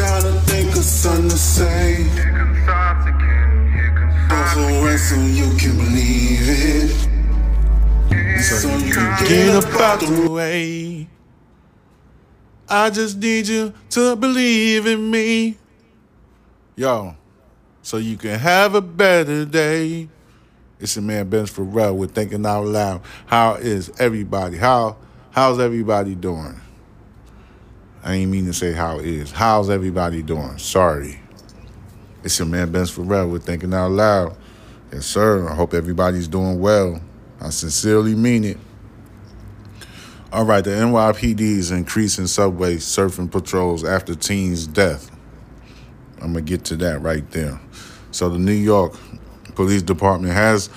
trying to think of something to say. Here comes again. Here comes So again. when so you can believe it. So you can Get up out the way. I just need you to believe in me. Yo, so you can have a better day. It's your man Ben Farel with Thinking Out Loud. How is everybody? How how's everybody doing? I didn't mean to say how it is. How's everybody doing? Sorry. It's your man Ben Farel with Thinking Out Loud. Yes, sir. I hope everybody's doing well. I sincerely mean it. All right, the NYPD is increasing subway surfing patrols after teen's death. I'm gonna get to that right there. So the New York Police Department has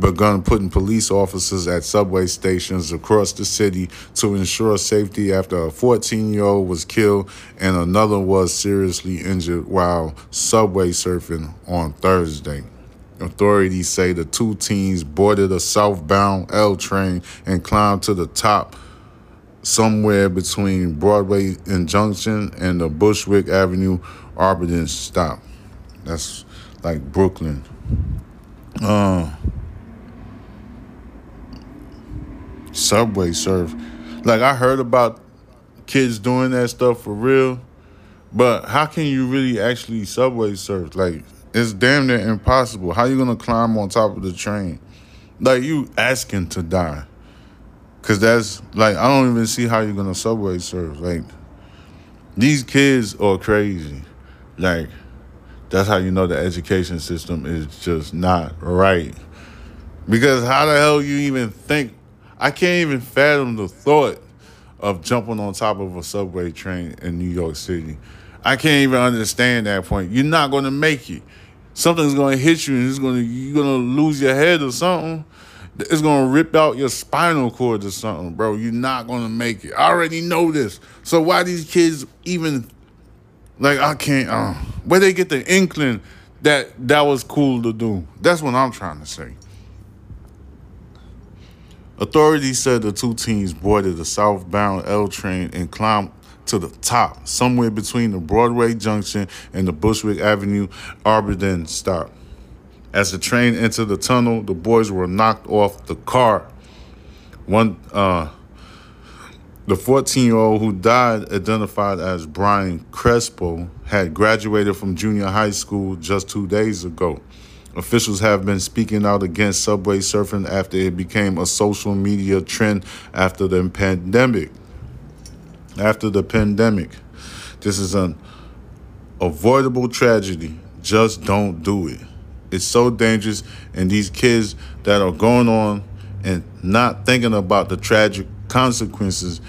begun putting police officers at subway stations across the city to ensure safety after a 14-year-old was killed and another was seriously injured while subway surfing on Thursday. Authorities say the two teens boarded a southbound L train and climbed to the top somewhere between Broadway and Junction and the Bushwick Avenue Aberdeen stop. That's like Brooklyn. Uh, subway surf. Like I heard about kids doing that stuff for real, but how can you really actually subway surf? Like it's damn near impossible. How you gonna climb on top of the train? Like you asking to die. Cause that's like I don't even see how you're gonna subway surf. Like these kids are crazy. Like that's how you know the education system is just not right. Because how the hell you even think? I can't even fathom the thought of jumping on top of a subway train in New York City. I can't even understand that point. You're not gonna make it. Something's gonna hit you, and it's gonna you're gonna lose your head or something. It's gonna rip out your spinal cord or something, bro. You're not gonna make it. I already know this. So why these kids even like I can't uh, where they get the inkling that that was cool to do? That's what I'm trying to say. Authorities said the two teens boarded a southbound L train and climbed to the top, somewhere between the Broadway Junction and the Bushwick Avenue Aberdeen stop. As the train entered the tunnel, the boys were knocked off the car. One, uh, the 14 year old who died, identified as Brian Crespo, had graduated from junior high school just two days ago. Officials have been speaking out against subway surfing after it became a social media trend after the pandemic. After the pandemic, this is an avoidable tragedy. Just don't do it. It's so dangerous, and these kids that are going on and not thinking about the tragic consequences,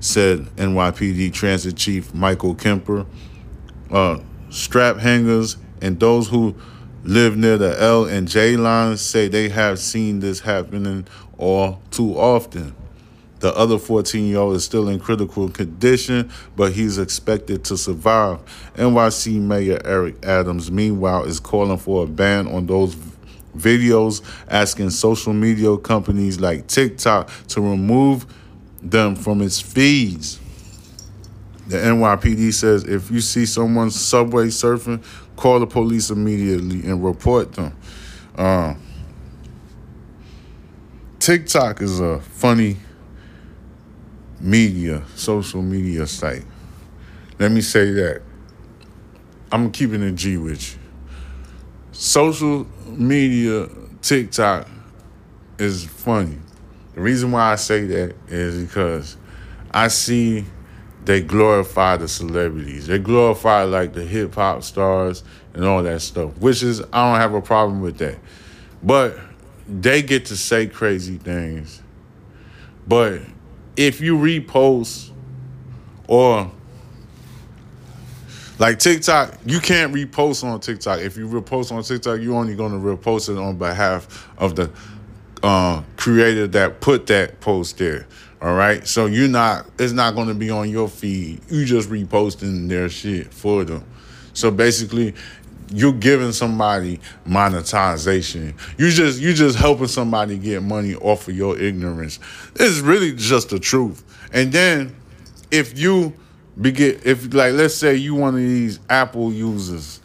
said NYPD Transit Chief Michael Kemper. Uh, strap hangers and those who live near the L and J lines say they have seen this happening all too often. The other 14 year old is still in critical condition, but he's expected to survive. NYC Mayor Eric Adams, meanwhile, is calling for a ban on those videos, asking social media companies like TikTok to remove them from its feeds. The NYPD says if you see someone subway surfing, call the police immediately and report them. Uh, TikTok is a funny media, social media site. Let me say that. I'm keeping it G with you. Social media, TikTok is funny. The reason why I say that is because I see they glorify the celebrities. They glorify like the hip hop stars and all that stuff, which is I don't have a problem with that. But they get to say crazy things. But if you repost or like TikTok, you can't repost on TikTok. If you repost on TikTok, you're only going to repost it on behalf of the uh, creator that put that post there. All right, so you're not. It's not going to be on your feed. You just reposting their shit for them. So basically, you're giving somebody monetization. You just you just helping somebody get money off of your ignorance. It's really just the truth. And then if you begin if like let's say you one of these Apple users,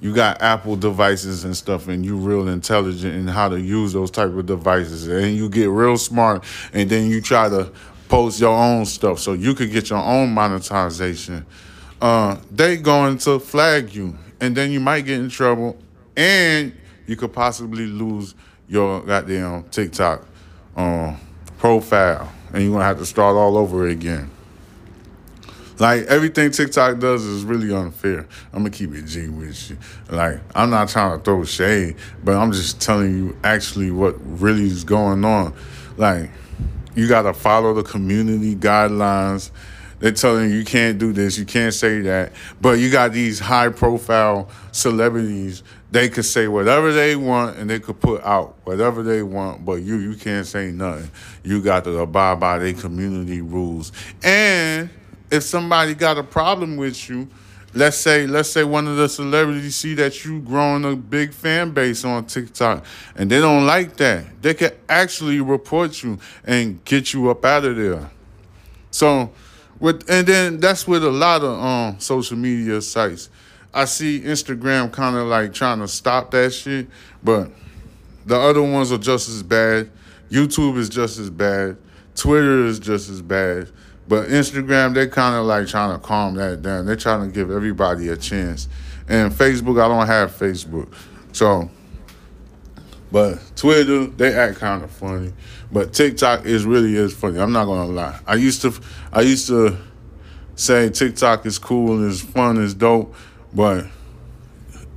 you got Apple devices and stuff, and you real intelligent in how to use those type of devices, and you get real smart, and then you try to post your own stuff so you could get your own monetization. Uh, they going to flag you, and then you might get in trouble, and you could possibly lose your goddamn TikTok um, profile, and you're gonna have to start all over again. Like everything TikTok does is really unfair. I'm gonna keep it G with you. Like I'm not trying to throw shade, but I'm just telling you actually what really is going on. Like you gotta follow the community guidelines. They're telling you you can't do this, you can't say that. But you got these high profile celebrities, they could say whatever they want and they could put out whatever they want, but you you can't say nothing. You got to abide by their community rules. And if somebody got a problem with you, let's say let's say one of the celebrities see that you growing a big fan base on TikTok and they don't like that, they can actually report you and get you up out of there. So with and then that's with a lot of um social media sites. I see Instagram kind of like trying to stop that shit, but the other ones are just as bad. YouTube is just as bad. Twitter is just as bad. But Instagram, they kind of like trying to calm that down. They're trying to give everybody a chance. And Facebook, I don't have Facebook. So, but Twitter, they act kind of funny. But TikTok is really is funny. I'm not gonna lie. I used to, I used to say TikTok is cool it's fun, it's dope, but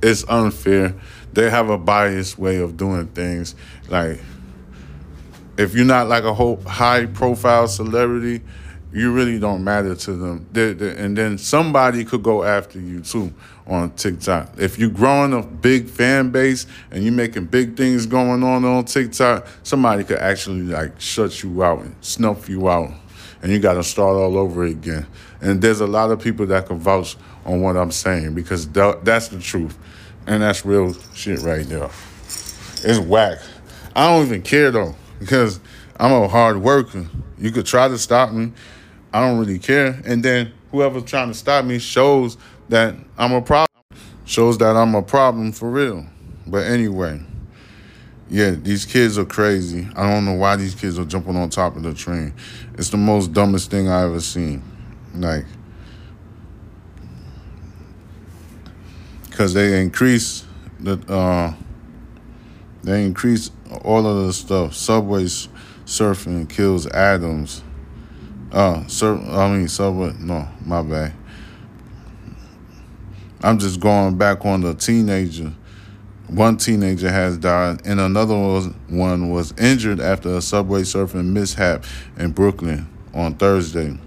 it's unfair. They have a biased way of doing things. Like, if you're not like a whole high profile celebrity, you really don't matter to them. They, they, and then somebody could go after you too on TikTok. If you're growing a big fan base and you're making big things going on on TikTok, somebody could actually like shut you out and snuff you out, and you got to start all over again. And there's a lot of people that can vouch on what I'm saying because th- that's the truth, and that's real shit right there. It's whack. I don't even care though because I'm a hard worker. You could try to stop me. I don't really care. And then whoever's trying to stop me shows that I'm a problem. Shows that I'm a problem for real. But anyway, yeah, these kids are crazy. I don't know why these kids are jumping on top of the train. It's the most dumbest thing I ever seen. Like, because they increase the uh, they increase all of the stuff. Subways surfing kills Adams. Uh, sir, I mean Subway. No, my bad. I'm just going back on the teenager. One teenager has died, and another one was injured after a subway surfing mishap in Brooklyn on Thursday.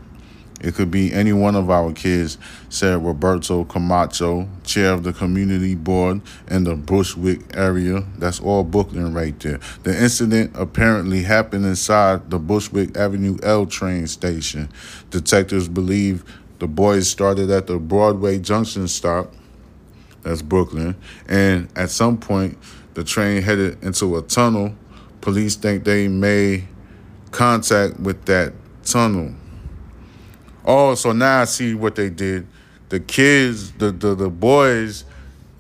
It could be any one of our kids, said Roberto Camacho, chair of the community board in the Bushwick area. That's all Brooklyn right there. The incident apparently happened inside the Bushwick Avenue L train station. Detectives believe the boys started at the Broadway Junction stop. That's Brooklyn. And at some point, the train headed into a tunnel. Police think they made contact with that tunnel. Oh, so now I see what they did. The kids, the the, the boys,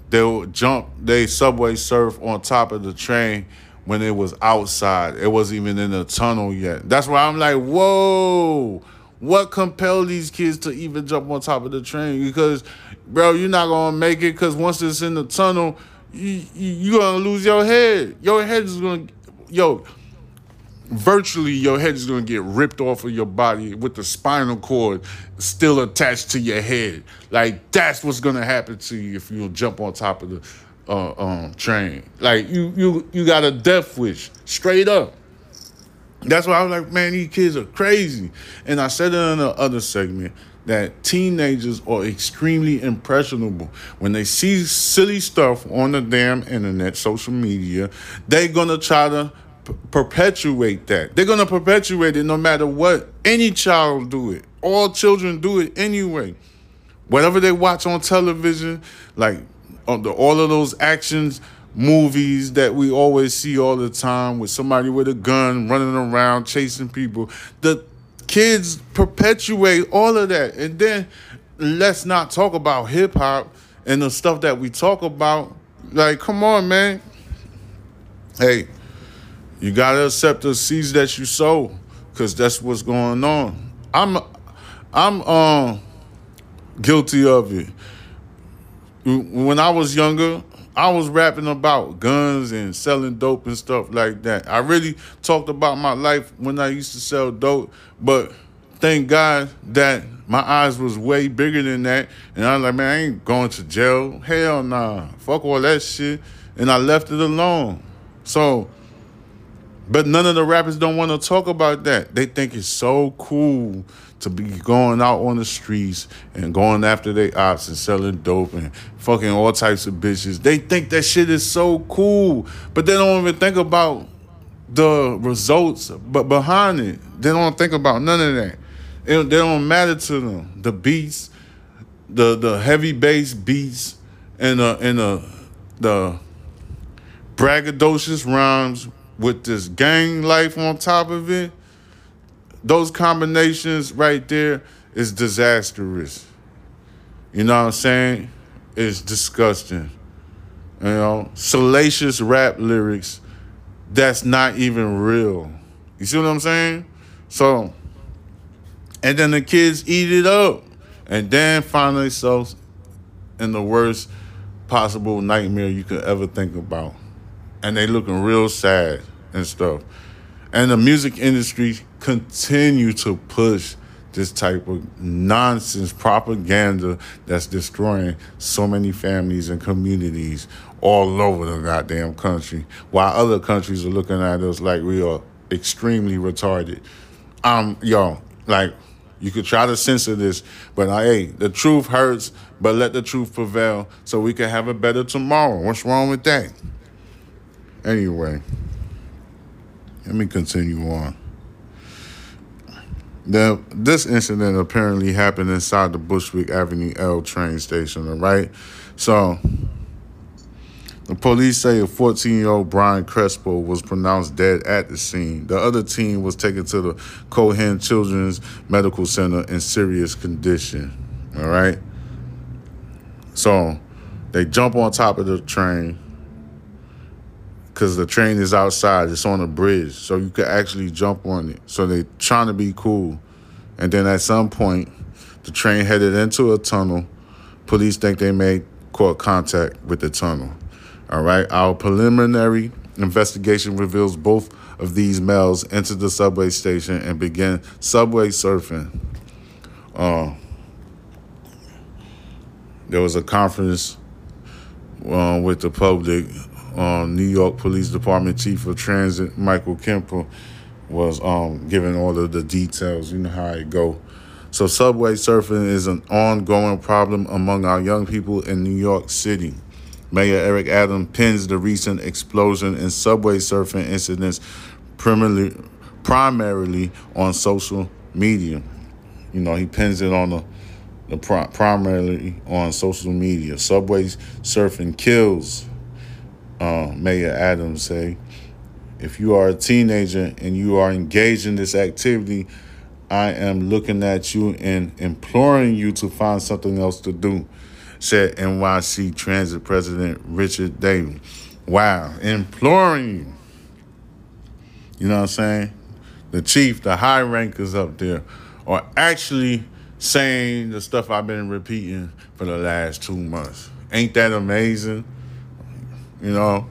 they'll jump, they subway surf on top of the train when it was outside. It wasn't even in the tunnel yet. That's why I'm like, whoa. What compelled these kids to even jump on top of the train? Because, bro, you're not gonna make it. Because once it's in the tunnel, you, you you're gonna lose your head. Your head is gonna, yo, virtually your head is going to get ripped off of your body with the spinal cord still attached to your head. Like that's what's going to happen to you if you jump on top of the uh, um, train. Like you you you got a death wish straight up. That's why I was like, man, these kids are crazy. And I said it in the other segment that teenagers are extremely impressionable. When they see silly stuff on the damn internet, social media, they're gonna try to perpetuate that. They're gonna perpetuate it no matter what. Any child do it. All children do it anyway. Whatever they watch on television, like all of those actions movies that we always see all the time with somebody with a gun running around chasing people. The kids perpetuate all of that. And then let's not talk about hip hop and the stuff that we talk about. Like, come on, man. Hey, you gotta accept the seeds that you sow, cause that's what's going on. I'm, I'm um guilty of it. When I was younger, I was rapping about guns and selling dope and stuff like that. I really talked about my life when I used to sell dope, but thank God that my eyes was way bigger than that. And I was like, man, I ain't going to jail. Hell nah. Fuck all that shit. And I left it alone. So, but none of the rappers don't want to talk about that. They think it's so cool to be going out on the streets and going after their ops and selling dope and fucking all types of bitches. They think that shit is so cool, but they don't even think about the results but behind it. They don't think about none of that. It, they don't matter to them. The beats, the the heavy bass beats, and the and the the braggadocious rhymes with this gang life on top of it those combinations right there is disastrous. You know what I'm saying? It's disgusting. You know, salacious rap lyrics that's not even real. You see what I'm saying? So, and then the kids eat it up and then find themselves in the worst possible nightmare you could ever think about. And they looking real sad and stuff. And the music industry continue to push this type of nonsense propaganda that's destroying so many families and communities all over the goddamn country, while other countries are looking at us like we are extremely retarded. Um, yo, like you could try to censor this, but uh, hey, the truth hurts, but let the truth prevail so we can have a better tomorrow. What's wrong with that? Anyway, let me continue on. Now, this incident apparently happened inside the Bushwick Avenue L train station, all right? So, the police say a 14 year old Brian Crespo was pronounced dead at the scene. The other teen was taken to the Cohen Children's Medical Center in serious condition, all right? So, they jump on top of the train because the train is outside. It's on a bridge, so you could actually jump on it. So they're trying to be cool. And then at some point, the train headed into a tunnel. Police think they made caught contact with the tunnel. All right. Our preliminary investigation reveals both of these males entered the subway station and began subway surfing. Uh, there was a conference uh, with the public um, New York Police Department Chief of Transit Michael Kemper was um, giving all of the details. You know how it go. So subway surfing is an ongoing problem among our young people in New York City. Mayor Eric Adams pins the recent explosion in subway surfing incidents primarily, primarily on social media. You know, he pins it on the, the primarily on social media. Subway surfing kills uh, Mayor Adams say, if you are a teenager and you are engaged in this activity, I am looking at you and imploring you to find something else to do, said NYC Transit President Richard Davis. Wow, imploring you. You know what I'm saying? The chief, the high rankers up there are actually saying the stuff I've been repeating for the last two months. Ain't that amazing? You know,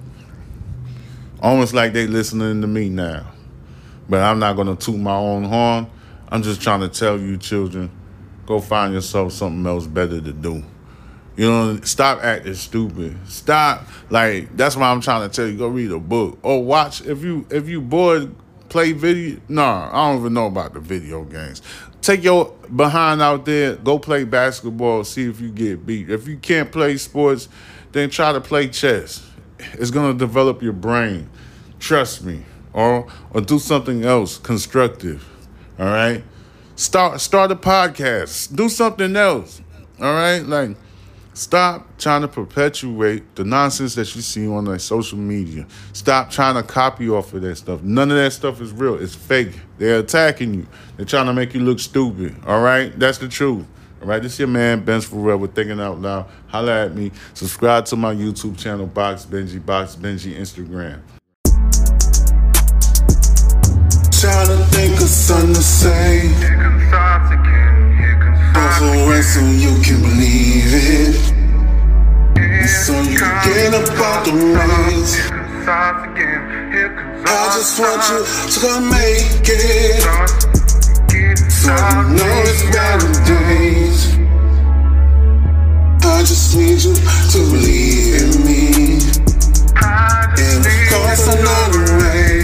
almost like they listening to me now. But I'm not gonna toot my own horn. I'm just trying to tell you, children, go find yourself something else better to do. You know, stop acting stupid. Stop like that's why I'm trying to tell you. Go read a book or watch if you if you bored. Play video. Nah, I don't even know about the video games. Take your behind out there. Go play basketball. See if you get beat. If you can't play sports, then try to play chess. It's gonna develop your brain. Trust me. Or or do something else constructive. All right? Start start a podcast. Do something else. All right? Like Stop trying to perpetuate the nonsense that you see on like social media. Stop trying to copy off of that stuff. None of that stuff is real. It's fake. They're attacking you. They're trying to make you look stupid. All right? That's the truth. All right, this is your man Benz Farel with Thinking Out Loud. Holla at me. Subscribe to my YouTube channel, Box Benji, Box Benji, Instagram. Trying to think of something to say. Here comes again. Here comes Also, again. so you can believe it. Here So you comes get about the race. Here comes again. Here comes I just want you to make it. So. I know it's better days. I just need you to believe in me. And of course, another way.